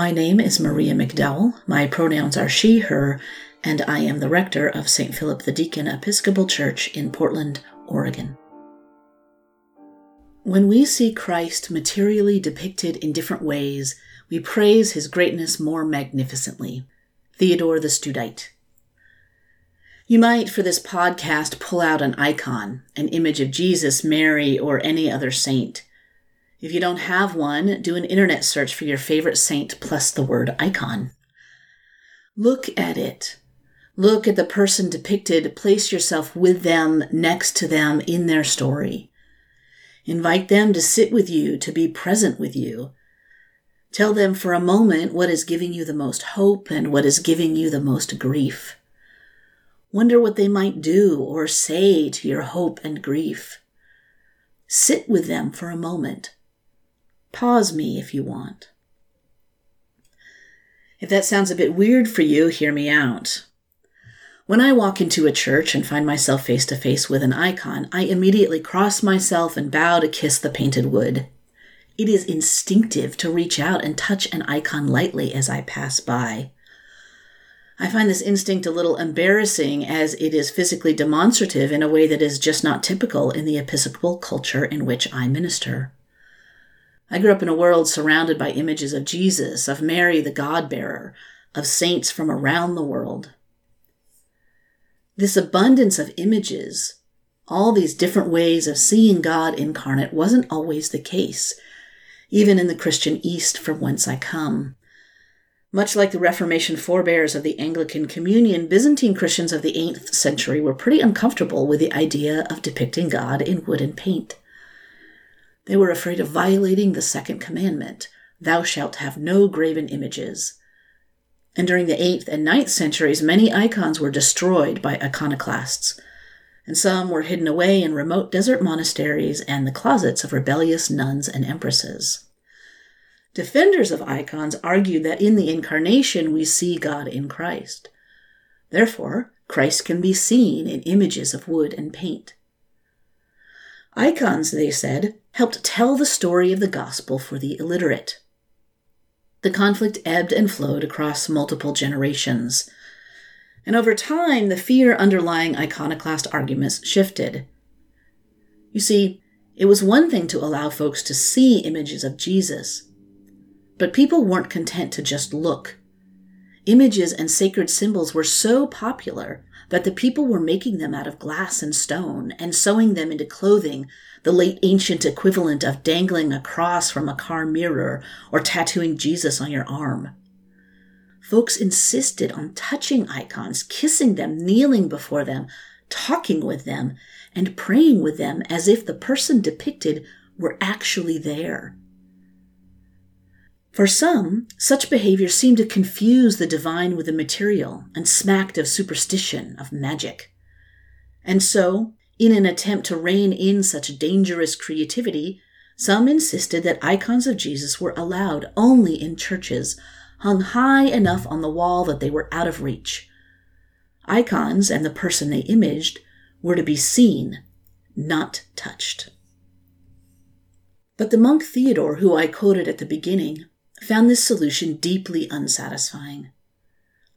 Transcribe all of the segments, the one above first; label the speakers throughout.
Speaker 1: My name is Maria McDowell. My pronouns are she, her, and I am the rector of St. Philip the Deacon Episcopal Church in Portland, Oregon. When we see Christ materially depicted in different ways, we praise his greatness more magnificently. Theodore the Studite. You might, for this podcast, pull out an icon, an image of Jesus, Mary, or any other saint. If you don't have one, do an internet search for your favorite saint plus the word icon. Look at it. Look at the person depicted. Place yourself with them, next to them, in their story. Invite them to sit with you, to be present with you. Tell them for a moment what is giving you the most hope and what is giving you the most grief. Wonder what they might do or say to your hope and grief. Sit with them for a moment Pause me if you want. If that sounds a bit weird for you, hear me out. When I walk into a church and find myself face to face with an icon, I immediately cross myself and bow to kiss the painted wood. It is instinctive to reach out and touch an icon lightly as I pass by. I find this instinct a little embarrassing as it is physically demonstrative in a way that is just not typical in the Episcopal culture in which I minister. I grew up in a world surrounded by images of Jesus, of Mary, the God bearer, of saints from around the world. This abundance of images, all these different ways of seeing God incarnate, wasn't always the case, even in the Christian East from whence I come. Much like the Reformation forebears of the Anglican Communion, Byzantine Christians of the 8th century were pretty uncomfortable with the idea of depicting God in wood and paint. They were afraid of violating the second commandment Thou shalt have no graven images. And during the 8th and ninth centuries, many icons were destroyed by iconoclasts, and some were hidden away in remote desert monasteries and the closets of rebellious nuns and empresses. Defenders of icons argued that in the Incarnation we see God in Christ. Therefore, Christ can be seen in images of wood and paint. Icons, they said, helped tell the story of the gospel for the illiterate. The conflict ebbed and flowed across multiple generations. And over time, the fear underlying iconoclast arguments shifted. You see, it was one thing to allow folks to see images of Jesus, but people weren't content to just look. Images and sacred symbols were so popular that the people were making them out of glass and stone and sewing them into clothing, the late ancient equivalent of dangling a cross from a car mirror or tattooing Jesus on your arm. Folks insisted on touching icons, kissing them, kneeling before them, talking with them, and praying with them as if the person depicted were actually there. For some, such behavior seemed to confuse the divine with the material and smacked of superstition, of magic. And so, in an attempt to rein in such dangerous creativity, some insisted that icons of Jesus were allowed only in churches, hung high enough on the wall that they were out of reach. Icons and the person they imaged were to be seen, not touched. But the monk Theodore, who I quoted at the beginning, found this solution deeply unsatisfying.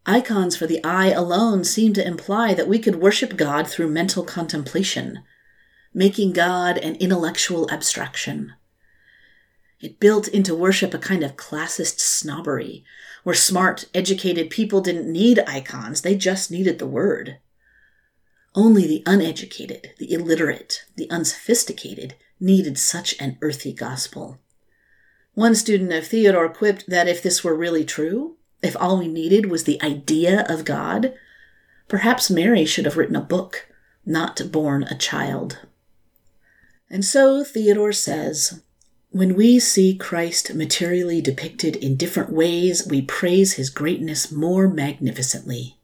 Speaker 1: Icons for the eye alone seem to imply that we could worship God through mental contemplation, making God an intellectual abstraction. It built into worship a kind of classist snobbery, where smart, educated people didn't need icons, they just needed the word. Only the uneducated, the illiterate, the unsophisticated needed such an earthy gospel. One student of Theodore quipped that if this were really true, if all we needed was the idea of God, perhaps Mary should have written a book, not born a child. And so Theodore says, when we see Christ materially depicted in different ways, we praise his greatness more magnificently.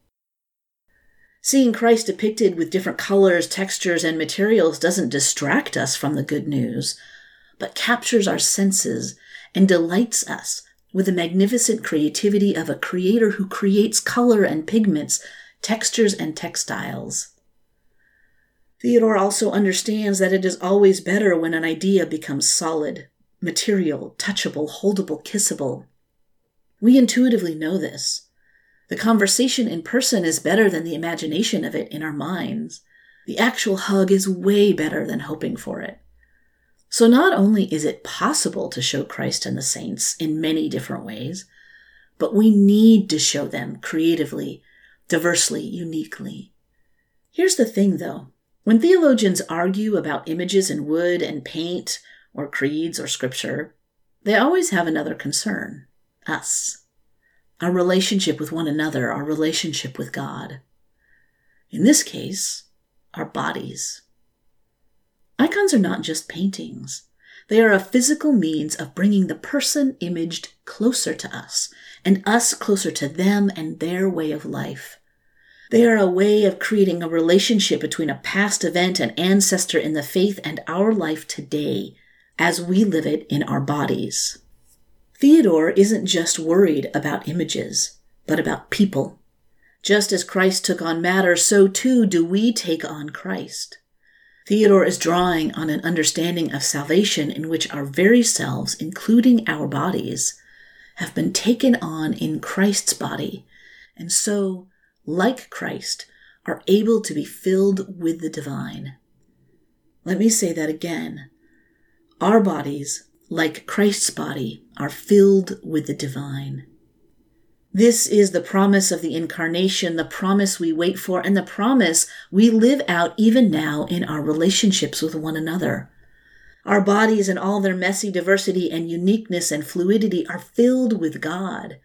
Speaker 1: Seeing Christ depicted with different colors, textures, and materials doesn't distract us from the good news, but captures our senses and delights us with the magnificent creativity of a creator who creates color and pigments, textures and textiles. Theodore also understands that it is always better when an idea becomes solid, material, touchable, holdable, kissable. We intuitively know this. The conversation in person is better than the imagination of it in our minds. The actual hug is way better than hoping for it. So, not only is it possible to show Christ and the saints in many different ways, but we need to show them creatively, diversely, uniquely. Here's the thing though when theologians argue about images in wood and paint, or creeds or scripture, they always have another concern us. Our relationship with one another, our relationship with God. In this case, our bodies. Icons are not just paintings. They are a physical means of bringing the person imaged closer to us, and us closer to them and their way of life. They are a way of creating a relationship between a past event and ancestor in the faith and our life today as we live it in our bodies. Theodore isn't just worried about images, but about people. Just as Christ took on matter, so too do we take on Christ. Theodore is drawing on an understanding of salvation in which our very selves, including our bodies, have been taken on in Christ's body, and so like Christ, are able to be filled with the divine. Let me say that again. Our bodies, like Christ's body, are filled with the divine. This is the promise of the incarnation, the promise we wait for, and the promise we live out even now in our relationships with one another. Our bodies, in all their messy diversity and uniqueness and fluidity, are filled with God.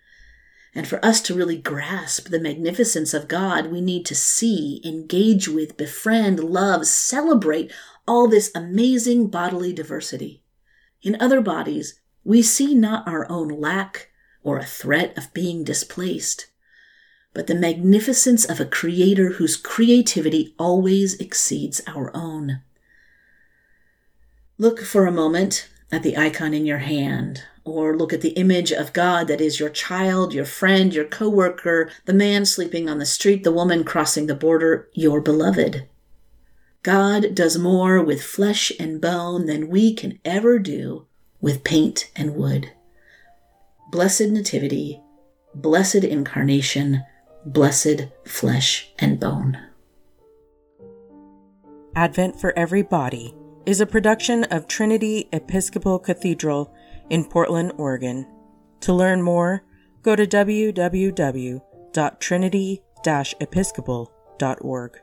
Speaker 1: And for us to really grasp the magnificence of God, we need to see, engage with, befriend, love, celebrate all this amazing bodily diversity. In other bodies, we see not our own lack or a threat of being displaced, but the magnificence of a creator whose creativity always exceeds our own. Look for a moment at the icon in your hand or look at the image of God that is your child, your friend, your coworker, the man sleeping on the street, the woman crossing the border, your beloved. God does more with flesh and bone than we can ever do with paint and wood. Blessed Nativity, blessed Incarnation, blessed flesh and bone.
Speaker 2: Advent for Every Body is a production of Trinity Episcopal Cathedral in Portland, Oregon. To learn more, go to www.trinity-episcopal.org.